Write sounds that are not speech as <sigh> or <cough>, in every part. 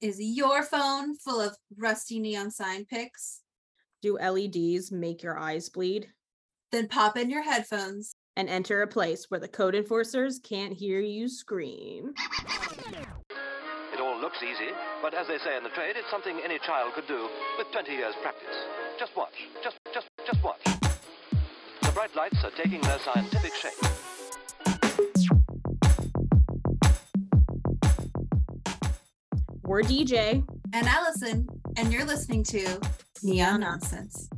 Is your phone full of rusty neon sign pics? Do LEDs make your eyes bleed? Then pop in your headphones and enter a place where the code enforcers can't hear you scream. It all looks easy, but as they say in the trade, it's something any child could do with 20 years' practice. Just watch. Just, just, just watch. The bright lights are taking their scientific shape. We're DJ and Allison, and you're listening to Neon Nonsense.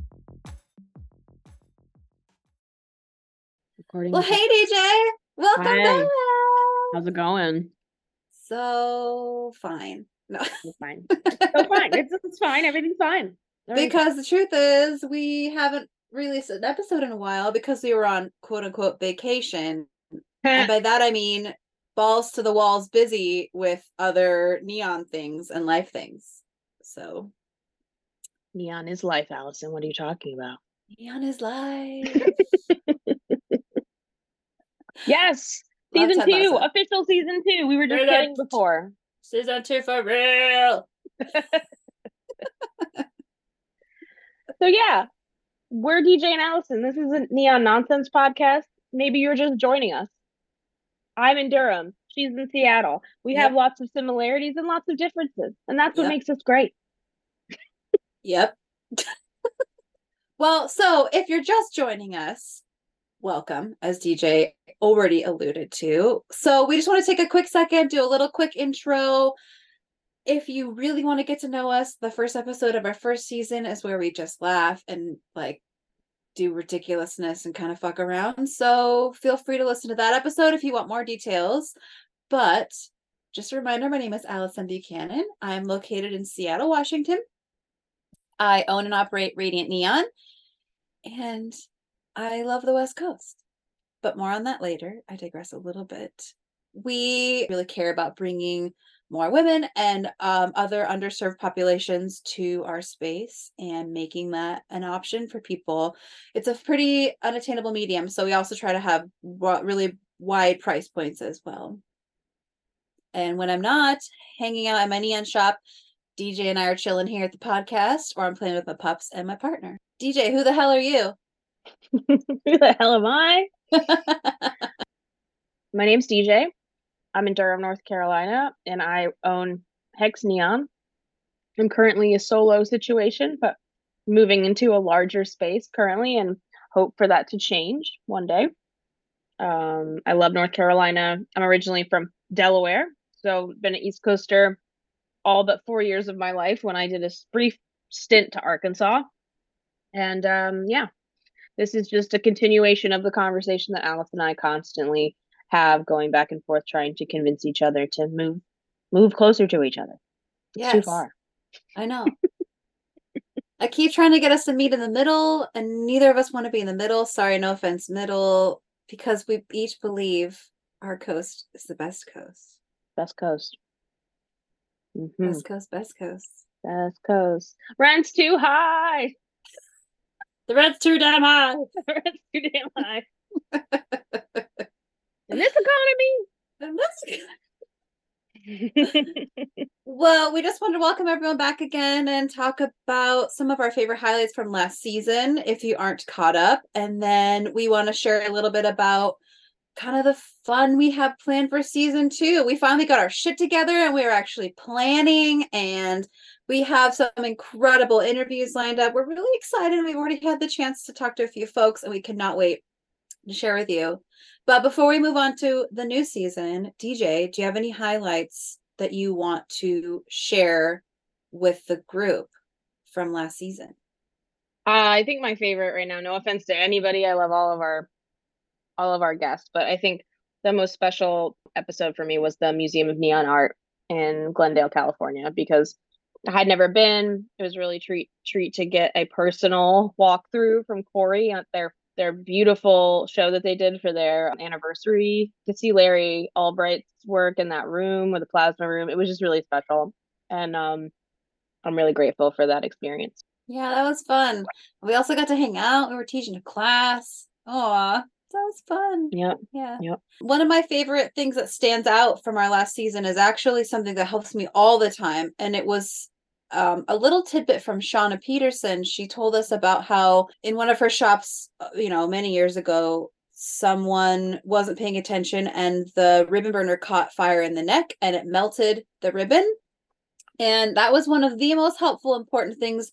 Recording. Well, hey DJ, welcome Hi. back. How's it going? So fine. No, It's fine. so fine. It's, it's fine. Everything's fine. Everything's because the truth is, we haven't released an episode in a while because we were on quote unquote vacation. and <laughs> by that I mean balls to the walls busy with other neon things and life things. So Neon is life, Allison. What are you talking about? neon is life. <laughs> Yes. <laughs> Love Season two, official season two. We were just kidding before. Season two for real. <laughs> So yeah, we're DJ and Allison. This is a Neon Nonsense podcast. Maybe you're just joining us. I'm in Durham. She's in Seattle. We have lots of similarities and lots of differences, and that's what Yep. makes us great. Yep. <laughs> well, so if you're just joining us, welcome, as DJ already alluded to. So we just want to take a quick second, do a little quick intro. If you really want to get to know us, the first episode of our first season is where we just laugh and like do ridiculousness and kind of fuck around. So feel free to listen to that episode if you want more details. But just a reminder, my name is Allison Buchanan. I'm located in Seattle, Washington. I own and operate Radiant Neon, and I love the West Coast. But more on that later. I digress a little bit. We really care about bringing more women and um, other underserved populations to our space and making that an option for people. It's a pretty unattainable medium, so we also try to have really wide price points as well. And when I'm not hanging out at my neon shop, DJ and I are chilling here at the podcast, or I'm playing with my pups and my partner. DJ, who the hell are you? <laughs> Who the hell am I? <laughs> My name's DJ. I'm in Durham, North Carolina, and I own Hex Neon. I'm currently a solo situation, but moving into a larger space currently and hope for that to change one day. Um, I love North Carolina. I'm originally from Delaware, so been an East Coaster all but four years of my life when I did a brief stint to Arkansas. And um, yeah, this is just a continuation of the conversation that Alice and I constantly have going back and forth trying to convince each other to move move closer to each other. It's too far. I know. I keep trying to get us to meet in the middle, and neither of us want to be in the middle. Sorry, no offense, middle, because we each believe our coast is the best coast. Best coast. Mhm, Best coast, best coast. Best coast. Rent's too high. The rent's too damn high. <laughs> The rent's too damn high. <laughs> In this economy. Well, we just wanted to welcome everyone back again and talk about some of our favorite highlights from last season if you aren't caught up. And then we want to share a little bit about kind of the fun we have planned for season two. We finally got our shit together and we are actually planning and we have some incredible interviews lined up. We're really excited. We've already had the chance to talk to a few folks and we cannot wait to share with you. But before we move on to the new season, DJ, do you have any highlights that you want to share with the group from last season? Uh, I think my favorite right now, no offense to anybody, I love all of our all of our guests, but I think the most special episode for me was the Museum of Neon Art in Glendale, California, because I had never been. It was really treat treat to get a personal walkthrough from Corey at their their beautiful show that they did for their anniversary. To see Larry Albright's work in that room with the plasma room, it was just really special, and um, I'm really grateful for that experience. Yeah, that was fun. We also got to hang out. We were teaching a class. Aw. That was fun. Yep. Yeah. Yep. One of my favorite things that stands out from our last season is actually something that helps me all the time. And it was um, a little tidbit from Shauna Peterson. She told us about how in one of her shops, uh, you know, many years ago, someone wasn't paying attention and the ribbon burner caught fire in the neck and it melted the ribbon. And that was one of the most helpful, important things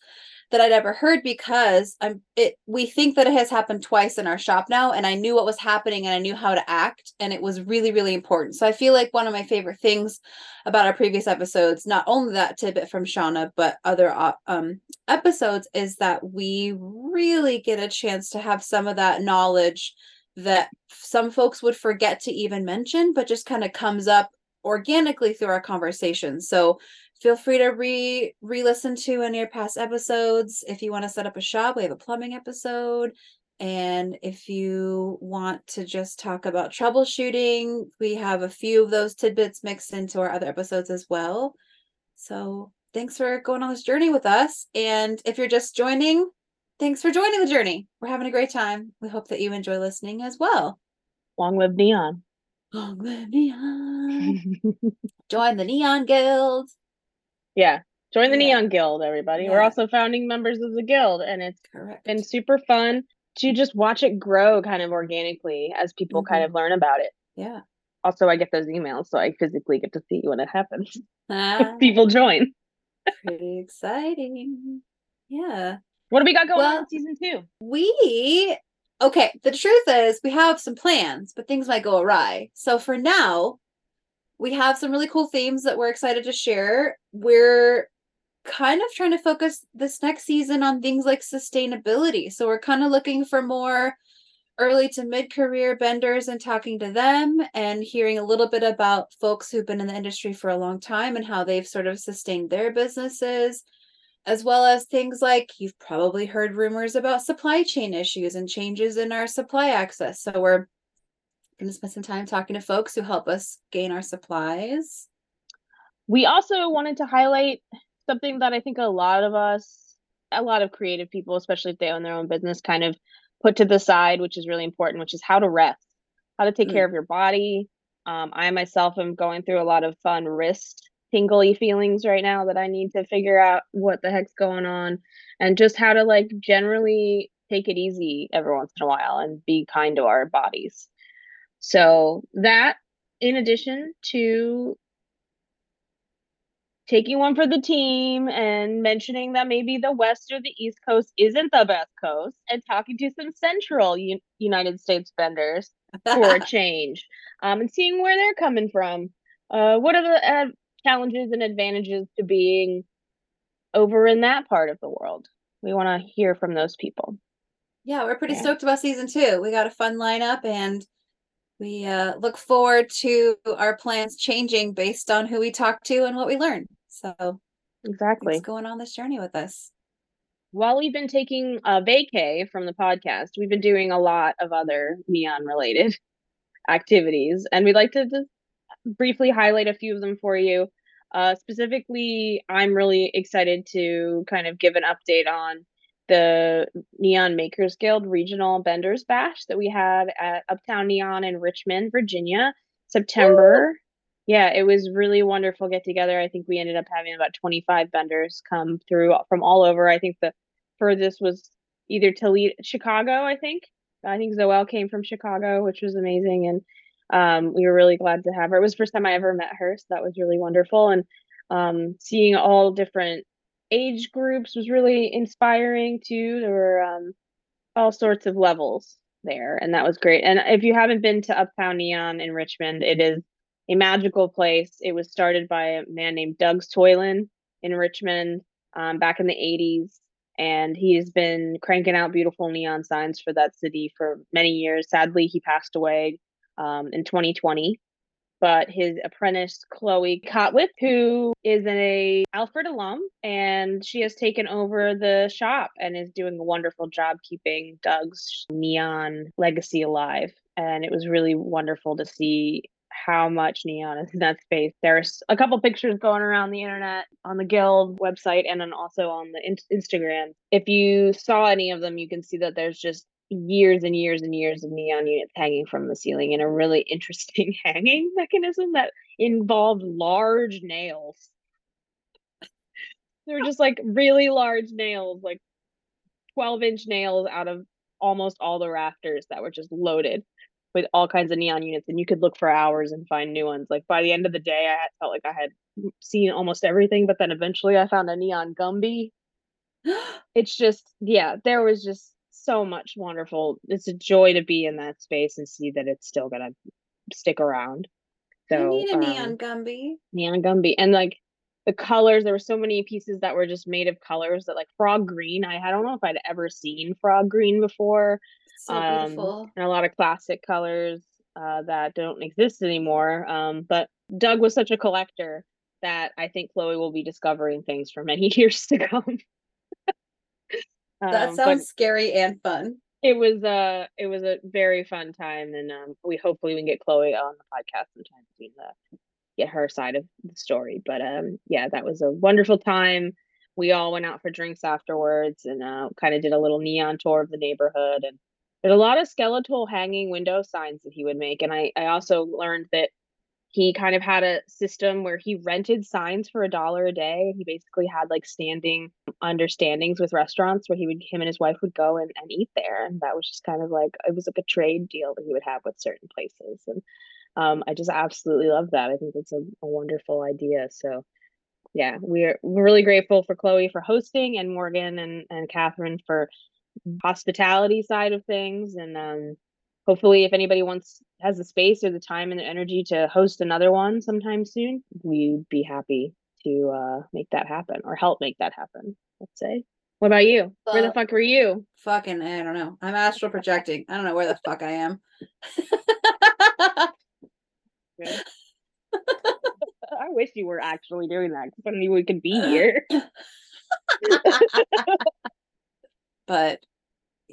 that I'd ever heard because I'm it we think that it has happened twice in our shop now and I knew what was happening and I knew how to act and it was really really important. So I feel like one of my favorite things about our previous episodes, not only that tidbit from Shauna but other uh, um episodes is that we really get a chance to have some of that knowledge that some folks would forget to even mention but just kind of comes up organically through our conversations. So feel free to re re-listen to any of past episodes. If you want to set up a shop we have a plumbing episode. And if you want to just talk about troubleshooting we have a few of those tidbits mixed into our other episodes as well. So thanks for going on this journey with us. And if you're just joining thanks for joining the journey. We're having a great time. We hope that you enjoy listening as well. Long live neon. long live neon. Join the neon guild yeah. Join the Yeah. Neon Guild, everybody. We're also founding members of the guild, and it's correct been super fun to just watch it grow kind of organically as people kind Mhm. of learn about it. yeah Also, I get those emails, so I physically get to see when it happens. <laughs> Ah. people join. pretty exciting. Yeah. What do we got going on Well- in season two? We okay, the truth is we have some plans, but things might go awry. So for now, we have some really cool themes that we're excited to share. We're kind of trying to focus this next season on things like sustainability. So we're kind of looking for more early to mid career benders and talking to them and hearing a little bit about folks who've been in the industry for a long time and how they've sort of sustained their businesses, as well as things like you've probably heard rumors about supply chain issues and changes in our supply access. So we're going to spend some time talking to folks who help us gain our supplies. We also wanted to highlight something that I think a lot of us, a lot of creative people, especially if they own their own business, kind of put to the side, which is really important, which is how to rest, how to take Mm. care of your body. Um, I myself am going through a lot of fun wrist tingly feelings right now that I need to figure out what the heck's going on and just how to like generally take it easy every once in a while and be kind to our bodies. So that in addition to taking one for the team and mentioning that maybe the west or the east coast isn't the best coast and talking to some central U- united states vendors for a <laughs> change um, and seeing where they're coming from uh, what are the uh, challenges and advantages to being over in that part of the world we want to hear from those people yeah, we're pretty Yeah. stoked about season two. We got a fun lineup and we uh, look forward to our plans changing based on who we talk to and what we learn. So exactly going on this journey with us. while we've been taking a vacay from the podcast, we've been doing a lot of other neon related <laughs> activities, and we'd like to just briefly highlight a few of them for you. Uh, specifically, I'm really excited to kind of give an update on the Neon Makers Guild Regional Benders Bash that we had at Uptown Neon in Richmond, Virginia, September. Yeah, it was really wonderful get together. I think we ended up having about 25 vendors come through from all over. I think the furthest was either Toledo, Chicago, I think. I think Zoel came from Chicago, which was amazing. And um, we were really glad to have her. It was the first time I ever met her, so that was really wonderful. And um, seeing all different age groups was really inspiring too. There were um, all sorts of levels there, and that was great. And if you haven't been to Uptown Neon in Richmond, it is a magical place. It was started by a man named Doug Soylin in Richmond um, back in the 80s. And he's been cranking out beautiful neon signs for that city for many years. Sadly, he passed away um, in 2020. But his apprentice, Chloe Cotwip, who is a Alfred alum, and she has taken over the shop and is doing a wonderful job keeping Doug's neon legacy alive. And it was really wonderful to see how much neon is in that space. There's a couple pictures going around the internet on the Guild website and then also on the in- Instagram. If you saw any of them, you can see that there's just years and years and years of neon units hanging from the ceiling in a really interesting <laughs> hanging mechanism that involved large nails. They were just like really large nails, like 12 inch nails out of almost all the rafters that were just loaded with all kinds of neon units. And you could look for hours and find new ones. Like by the end of the day, I felt like I had seen almost everything, but then eventually I found a neon Gumby. <gasps> it's just, yeah, there was just so much wonderful. It's a joy to be in that space and see that it's still gonna stick around. So need a um, neon Gumby. neon Gumby and like the colors. There were so many pieces that were just made of colors that like frog green. I, I don't know if I'd ever seen frog green before. So um, beautiful. and a lot of classic colors uh, that don't exist anymore. Um, but Doug was such a collector that I think Chloe will be discovering things for many <laughs> years to come. That Um, sounds scary and fun. it was uh it was a very fun time and um we hopefully we can get Chloe on the podcast sometime to get her side of the story. But um yeah, that was a wonderful time. We all went out for drinks afterwards and uh kind of did a little neon tour of the neighborhood and there's a lot of skeletal hanging window signs that he would make. And I I also learned that he kind of had a system where he rented signs for a dollar a day. He basically had like standing understandings with restaurants where he would him and his wife would go and, and eat there. And that was just kind of like it was like a trade deal that he would have with certain places. And um, I just absolutely love that. I think it's a, a wonderful idea. So yeah, we're really grateful for Chloe for hosting and Morgan and, and Catherine for hospitality side of things. And um hopefully if anybody wants has the space or the time and the energy to host another one sometime soon, we'd be happy to uh make that happen or help make that happen, let's say. What about you? Where the fuck were you? Fucking, I don't know. I'm astral projecting. I don't know where the fuck I am. <laughs> I wish you were actually doing that because then we could be here. <laughs> but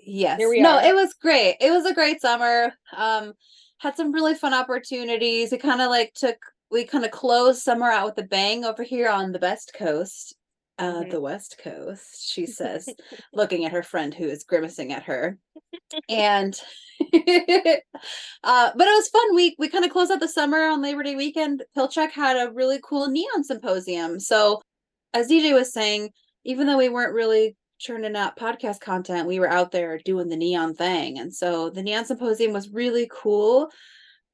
yes. no are. it was great. It was a great summer. Um had some really fun opportunities. We kind of like took we kind of closed summer out with a bang over here on the west coast uh Mhm. the west coast she says <laughs> looking at her friend who is grimacing at her. <laughs> And <laughs> uh but it was fun. We we kind of closed out the summer on labor day weekend. Pilchuck had a really cool neon symposium. So as dj was saying even though we weren't really churning out podcast content, we were out there doing the neon thing. And so the neon symposium was really cool.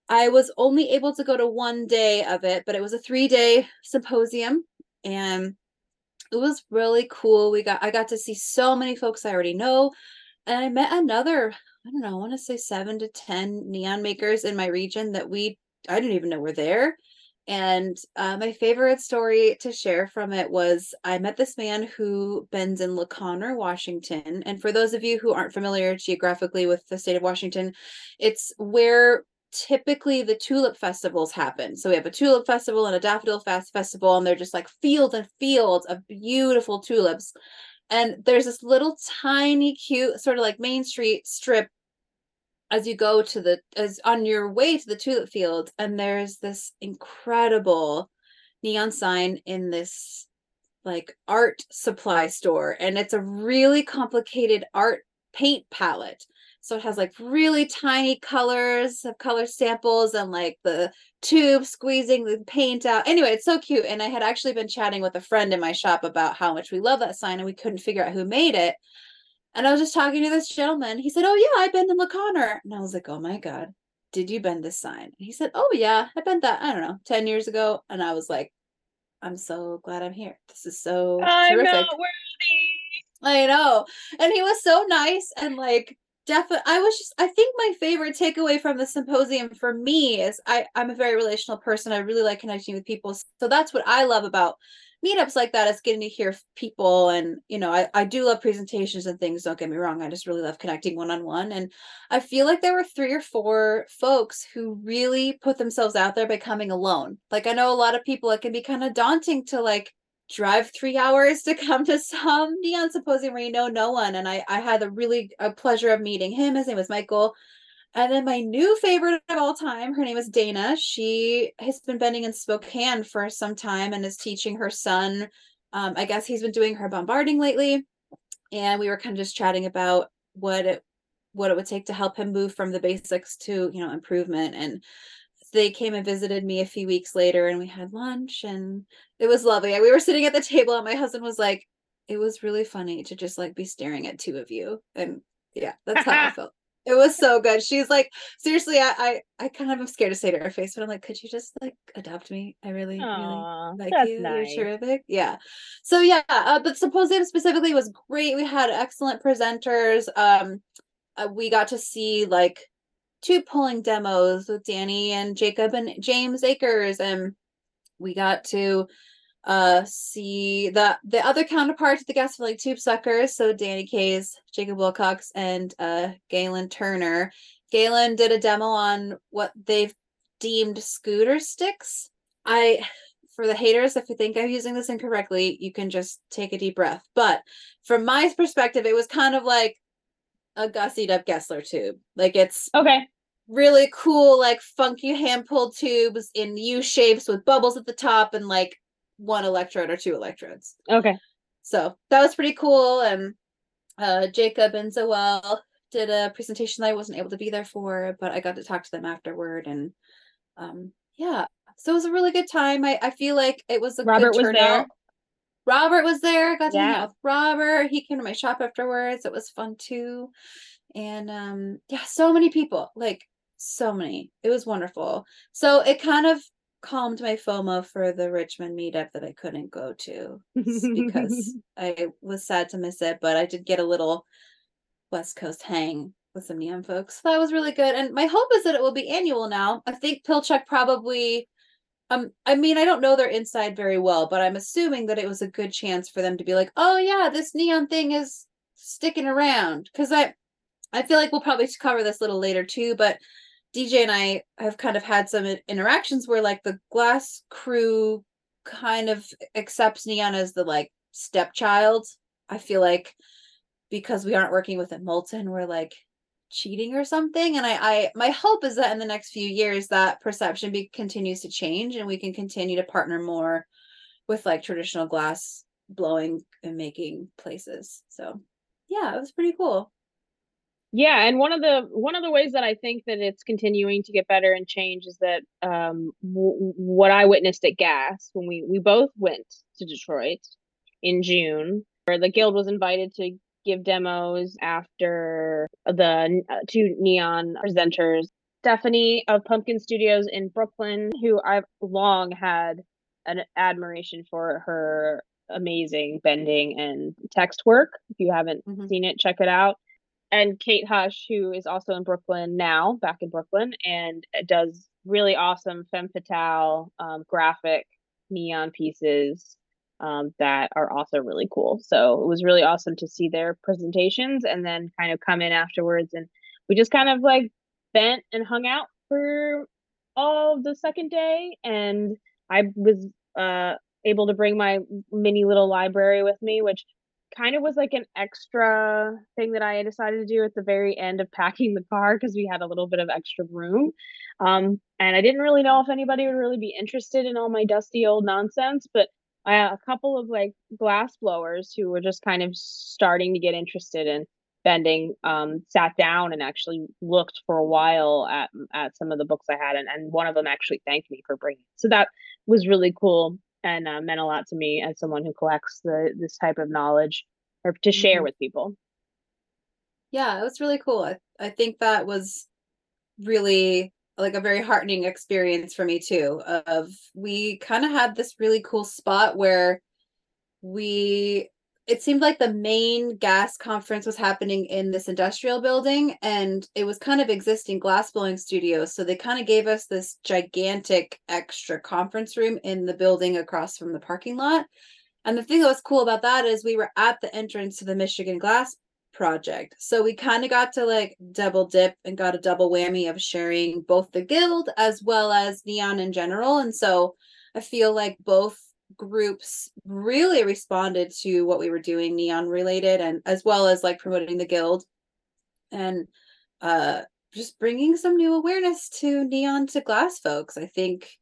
I was only able to go to one day of it, but it was a three day symposium and it was really cool. We got I got to see so many folks I already know. And I met another, I don't know, I want to say seven to ten neon makers in my region that we I didn't even know were there. And uh, my favorite story to share from it was I met this man who bends in La Conner, Washington. And for those of you who aren't familiar geographically with the state of Washington, it's where typically the tulip festivals happen. So we have a tulip festival and a daffodil fest festival, and they're just like fields and fields of beautiful tulips. And there's this little tiny, cute, sort of like Main Street strip as you go to the as on your way to the tulip field and there's this incredible neon sign in this like art supply store and it's a really complicated art paint palette. So it has like really tiny colors of color samples and like the tube squeezing the paint out. Anyway it's so cute and i had actually been chatting with a friend in my shop about how much we love that sign and we couldn't figure out who made it and I was just talking to this gentleman. He said, Oh, yeah, I bend in La Conner. And I was like, Oh my God, did you bend this sign? And he said, Oh, yeah, I bent that, I don't know, 10 years ago. And I was like, I'm so glad I'm here. This is so I'm terrific. not worthy. I know. And he was so nice and like definitely I was just I think my favorite takeaway from the symposium for me is I I'm a very relational person. I really like connecting with people. So that's what I love about meetups like that is getting to hear people and you know I, I do love presentations and things don't get me wrong i just really love connecting one-on-one and i feel like there were three or four folks who really put themselves out there by coming alone. Like i know a lot of people it can be kind of daunting to like drive three hours to come to some neon symposium where you know no one and i i had the really a pleasure of meeting him his name was michael and then my new favorite of all time, her name is Dana. She has been bending in Spokane for some time and is teaching her son. Um, I guess he's been doing her bombarding lately. And we were kind of just chatting about what it what it would take to help him move from the basics to you know improvement and they came and visited me a few weeks later and we had lunch and it was lovely we were sitting at the table and my husband was like it was really funny to just like be staring at two of you and yeah that's how i <laughs> felt it was so good. She's like, seriously, I, I, I kind of am scared to say to her face, but I'm like, could you just like adopt me? I really, Aw, really like you. nice. You're terrific. Yeah. So yeah, uh, the symposium specifically was great. We had excellent presenters. Um, uh, we got to see like two polling demos with Danny and Jacob and James Akers, and we got to uh see the the other counterpart to the gas filling tube suckers so danny kays jacob wilcox and uh galen turner. Galen did a demo on what they've deemed scooter sticks. I for the haters if you think i'm using this incorrectly you can just take a deep breath. But from my perspective it was kind of like a gussied up Geissler tube. Like it's Okay. really cool like funky hand pulled tubes in u shapes with bubbles at the top and like one electrode or two electrodes. Okay. so that was pretty cool. And uh jacob and zoel did a presentation that i wasn't able to be there for but i got to talk to them afterward. And um yeah so it was a really good time. I, I feel like it was a Robert good was there? turnout. Robert was there. I got to hang Yeah. out with robert. He came to my shop afterwards. It was fun too. And um yeah so many people like so many. It was wonderful. So it kind of calmed my fomo for the richmond meetup that i couldn't go to because <laughs> I was sad to miss it, but I did get a little West Coast hang with some neon folks. That was really good. And my hope is that it will be annual now. I think Pilchuck probably um I mean I don't know their inside very well, but I'm assuming that it was a good chance for them to be like, "Oh yeah, this neon thing is sticking around." Cuz I I feel like we'll probably cover this a little later too, but DJ and I have kind of had some interactions where like the glass crew kind of accepts neon as the like stepchild. I feel like because we aren't working with it Molten, we're like cheating or something. And I, I my hope is that in the next few years that perception be, continues to change and we can continue to partner more with like traditional glass blowing and making places. So yeah, it was pretty cool. Yeah, and one of the one of the ways that I think that it's continuing to get better and change is that um w- what I witnessed at Gas when we we both went to Detroit in June, where the guild was invited to give demos after the uh, two neon presenters, Stephanie of Pumpkin Studios in Brooklyn, who I've long had an admiration for her amazing bending and text work. If you haven't Mhm. seen it, check it out and Kate Hush, who is also in Brooklyn now, back in Brooklyn, and does really awesome femme fatale um, graphic neon pieces um, that are also really cool. So it was really awesome to see their presentations and then kind of come in afterwards. And we just kind of like bent and hung out for all the second day. And I was uh, able to bring my mini little library with me, which kind of was like an extra thing that I decided to do at the very end of packing the car because we had a little bit of extra room. Um, and I didn't really know if anybody would really be interested in all my dusty old nonsense, but a couple of like glass blowers who were just kind of starting to get interested in bending um sat down and actually looked for a while at at some of the books I had and, and one of them actually thanked me for bringing it. So that was really cool and uh, meant a lot to me as someone who collects the this type of knowledge or to share Mhm. with people. Yeah, it was really cool. I, I think that was really like a very heartening experience for me too. Of we kind of had this really cool spot where we it seemed like the main gas conference was happening in this industrial building and it was kind of existing glass blowing studios so they kind of gave us this gigantic extra conference room in the building across from the parking lot. And the thing that was cool about that is we were at the entrance to the michigan glass project so we kind of got to like double dip and got a double whammy of sharing both the guild as well as neon in general and so i feel like both groups really responded to what we were doing neon related and as well as like promoting the guild and uh just bringing some new awareness to neon to glass folks i think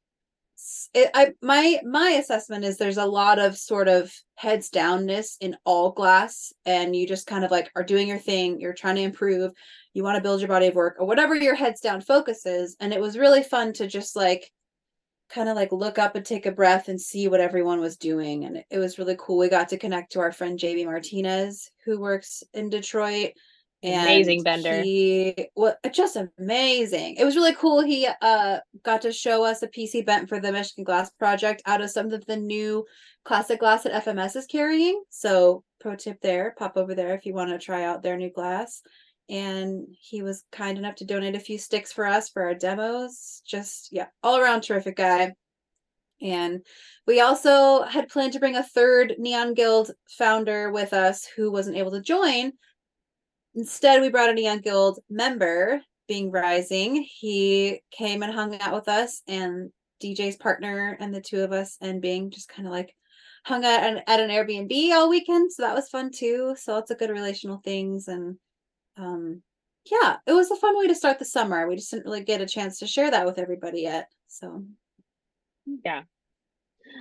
it, I my my assessment is there's a lot of sort of heads downness in all glass, and you just kind of like are doing your thing. You're trying to improve. You want to build your body of work or whatever your heads down focus is. And it was really fun to just like kind of like look up and take a breath and see what everyone was doing. And it, was really cool. We got to connect to our friend JB Martinez, who works in Detroit. Amazing and bender. He was just amazing. It was really cool. He uh got to show us a PC bent for the Michigan Glass Project out of some of the new classic glass that FMS is carrying. So pro tip there, pop over there if you want to try out their new glass. And he was kind enough to donate a few sticks for us for our demos. Just yeah, all around terrific guy. And we also had planned to bring a third Neon Guild founder with us who wasn't able to join. Instead, we brought a Neon Guild member, being Rising. He came and hung out with us, and DJ's partner and the two of us, and being just kind of like hung out at an, Airbnb all weekend. So that was fun too. So lots of good relational things. And um, yeah, it was a fun way to start the summer. We just didn't really get a chance to share that with everybody yet. So Yeah.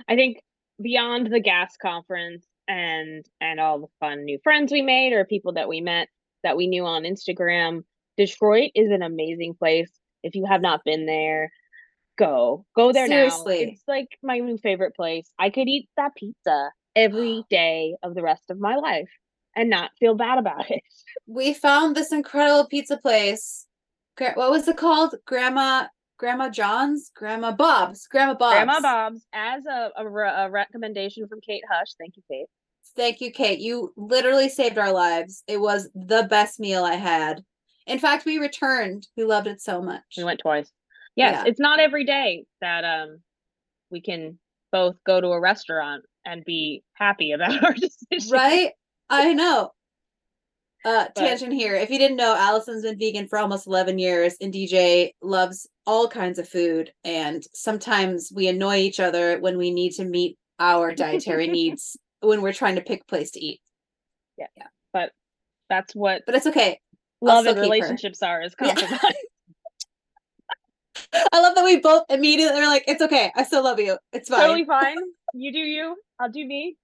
I think beyond the gas conference and and all the fun new friends we made or people that we met that we knew on Instagram, Detroit is an amazing place. If you have not been there, go. Go there now. It's like my new favorite place. I could eat that pizza every <gasps> day of the rest of my life and not feel bad about it. we found this incredible pizza place. What was it called? Grandma Grandma John's? Grandma Bob's. Grandma Bob's. Grandma Bob's as a, a, a recommendation from Kate Hush. Thank you, Kate. Thank you, Kate. You literally saved our lives. It was the best meal I had. In fact, we returned. We loved it so much. We went twice. Yes, Yeah. it's not every day that um we can both go to a restaurant and be happy about <laughs> our decision. right? I know. Uh, But- tangent here. If you didn't know, Allison's been vegan for almost 11 years, and DJ loves all kinds of food. And sometimes we annoy each other when we need to meet our dietary <laughs> needs when we're trying to pick a place to eat. Yeah. yeah. But that's what But it's okay. love and keep her. relationships are is Yeah. <laughs> <laughs> I love that we both immediately are like, it's okay. I still love you. It's fine. totally fine. You do you, I'll do me.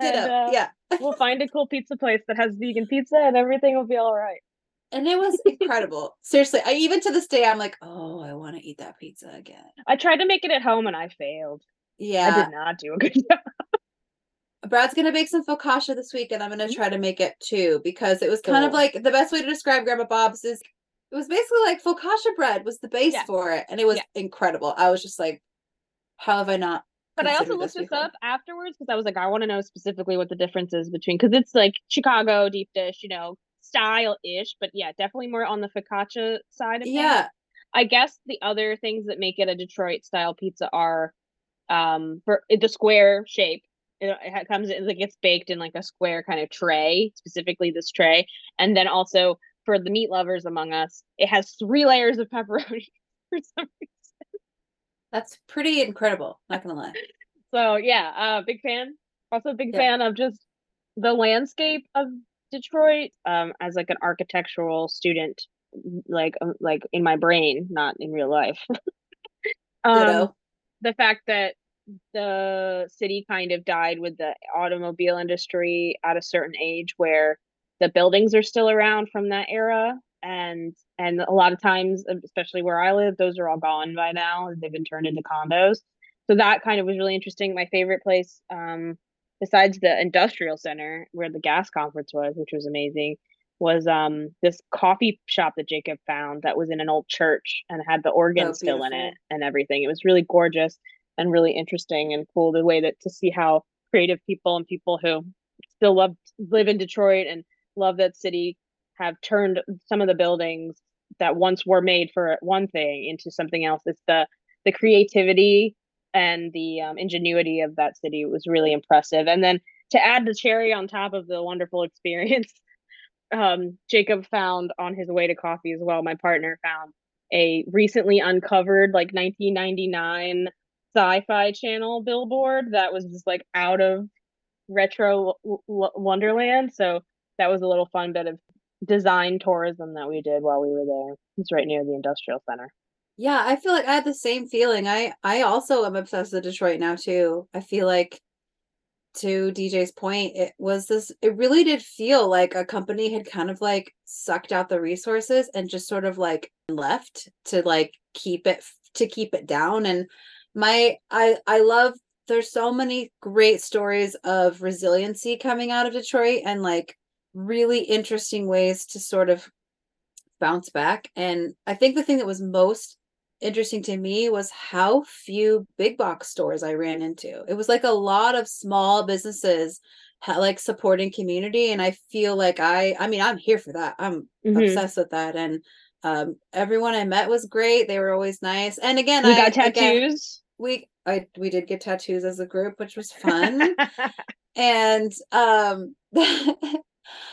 And uh, yeah. we'll find a cool pizza place that has vegan pizza and everything will be all right. And it was incredible. <laughs> Seriously, I even to this day I'm like, oh, I want to eat that pizza again. I tried to make it at home and I failed. Yeah. I did not do a good <laughs> job. Brad's gonna make some focaccia this week, and I'm gonna Mhm. try to make it too because it was kind of like the best way to describe Grandma Bob's is it was basically like focaccia bread was the base Yeah. for it, and it was Yeah. incredible. I was just like, how have I not? But I also looked this up afterwards because I was like, I want to know specifically what the difference is between because it's like Chicago deep dish, you know, style ish, but yeah, definitely more on the focaccia side of things. Yeah, I guess the other things that make it a Detroit style pizza are um for the square shape. It, it comes in like it's baked in like a square kind of tray, specifically this tray, and then also for the meat lovers among us, it has three layers of pepperoni <laughs> for some reason. That's pretty incredible. Not gonna lie. So yeah, uh big fan. Also big Yeah. fan of just the landscape of Detroit um as like an architectural student like um, like in my brain, not in real life. <laughs> um the fact that the city kind of died with the automobile industry at a certain age where the buildings are still around from that era and and a lot of times especially where i live those are all gone by now they've been turned into condos. So that kind of was really interesting. My favorite place um besides the industrial center where the gas conference was which was amazing was um this coffee shop that jacob found that was in an old church and had the organ Oh, still in it and everything. It was really gorgeous and really interesting and cool the way that to see how creative people and people who still love live in Detroit and love that city have turned some of the buildings that once were made for one thing into something else. It's the the creativity and the um, ingenuity of that city was really impressive. And then to add the cherry on top of the wonderful experience, <laughs> um, Jacob found on his way to coffee as well. My partner found a recently uncovered like 1999 sci-fi channel billboard that was just like out of retro wonderland so that was a little fun bit of design tourism that we did while we were there it's right near the industrial center Yeah, I feel like I had the same feeling. I I also am obsessed with Detroit now too. I feel like to DJ's point, it was this it really did feel like a company had kind of like sucked out the resources and just sort of like left to like keep it to keep it down and my I I love there's so many great stories of resiliency coming out of Detroit and like really interesting ways to sort of bounce back and I think the thing that was most interesting to me was how few big box stores I ran into. It was like a lot of small businesses like supporting community and I feel like I I mean I'm here for that. I'm Mhm. obsessed with that and um everyone I met was great. They were always nice. And again, We I got again, tattoos. we I we did get tattoos as a group, which was <laughs> fun. and um <laughs>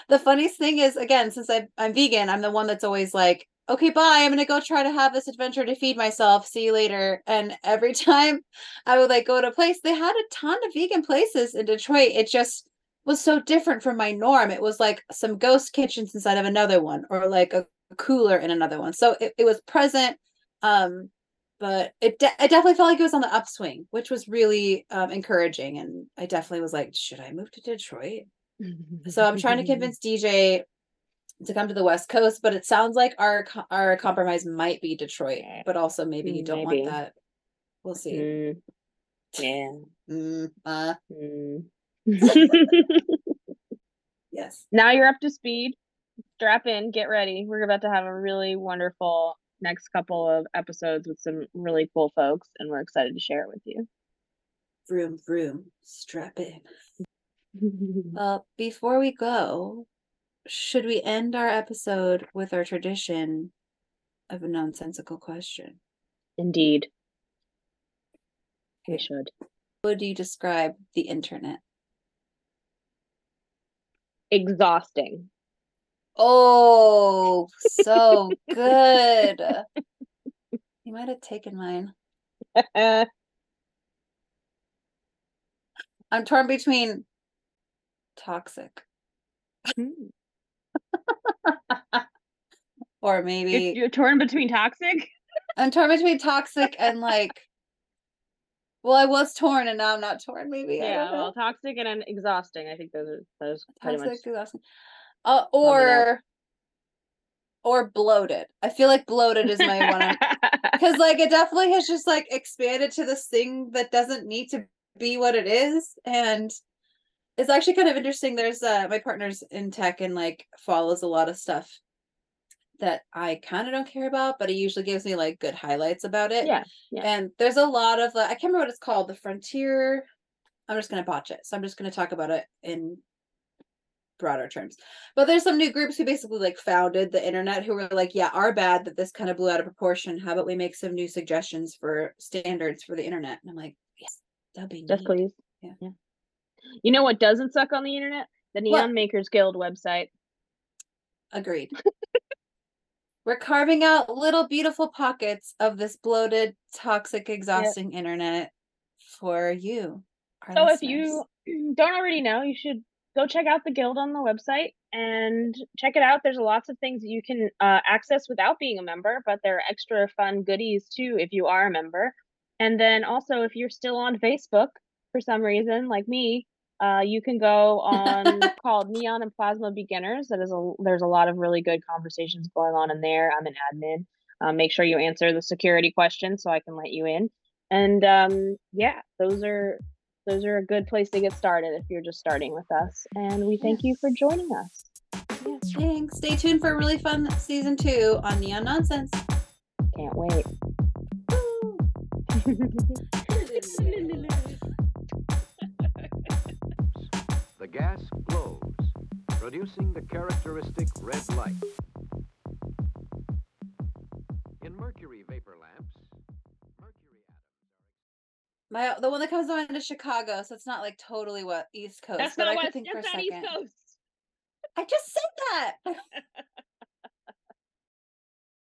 the funniest thing is again since I, i'm vegan i'm the one that's always like okay bye i'm gonna go try to have this adventure to feed myself. See you later. And every <laughs> time i would like go to a place they had a ton of vegan places in detroit. It just was so different from my norm. It was like some ghost kitchens inside of another one or like a cooler in another one. So it, it was present um but it, de- it definitely felt like it was on the upswing which was really um, encouraging. And i definitely was like should i move to detroit so I'm trying to <laughs> convince DJ to come to the West Coast, but it sounds like our our compromise might be Detroit, but also maybe you don't Maybe. want that. We'll see. Mm, yeah. Mm, uh, Mm. <laughs> yes. now you're up to speed. Strap in, get ready. We're about to have a really wonderful next couple of episodes with some really cool folks, and we're excited to share it with you. Vroom vroom. Strap in. <laughs> Uh, before we go, should we end our episode with our tradition of a nonsensical question? Indeed. We should. How would you describe the internet? Exhausting. Oh, so <laughs> good. You might have taken mine. <laughs> I'm torn between toxic Hmm. <laughs> or you're, maybe you're torn between toxic. I'm torn between toxic and like well, I was torn and now I'm not torn, maybe. Yeah, well, toxic and exhausting. I think those are those pretty toxic, much. exhausting. Uh, or or bloated. I feel like bloated is my one because <laughs> like it definitely has just like expanded to this thing that doesn't need to be what it is and it's actually kind of interesting there's uh my partner's in tech and like follows a lot of stuff that i kind of don't care about but he usually gives me like good highlights about it yeah, yeah. and there's a lot of uh, i can't remember what it's called the frontier i'm just going to botch it so i'm just going to talk about it in broader terms but there's some new groups who basically like founded the internet who were like yeah our bad that this kind of blew out of proportion how about we make some new suggestions for standards for the internet and i'm like yes that'd be Yes, neat. please. Yeah. yeah. You know what doesn't suck on the internet? The What? Neon Makers Guild website. agreed <laughs> we're carving out little beautiful pockets of this bloated toxic exhausting internet for you So if you <clears throat> don't already know, you should go check out the guild on the website and check it out. There's lots of things that you can uh, access without being a member, but there are extra fun goodies too if you are a member. And then also, if you're still on Facebook for some reason, like me, uh, you can go on <laughs> called Neon and Plasma Beginners. That is a there's a lot of really good conversations going on in there. I'm an admin. Uh, make sure you answer the security question so I can let you in. And um, yeah, those are those are a good place to get started if you're just starting with us. And we thank you for joining us. Yeah, thanks. Stay tuned for a really fun season two on Neon Nonsense. Can't wait. <laughs> <laughs> gas glows, producing the characteristic red light. In mercury vapor lamps, mercury atoms My the one that comes on to Chicago, so it's not like totally what East Coast. That's but not I could what. think That's for a not East second. Coast. I just said that. <laughs>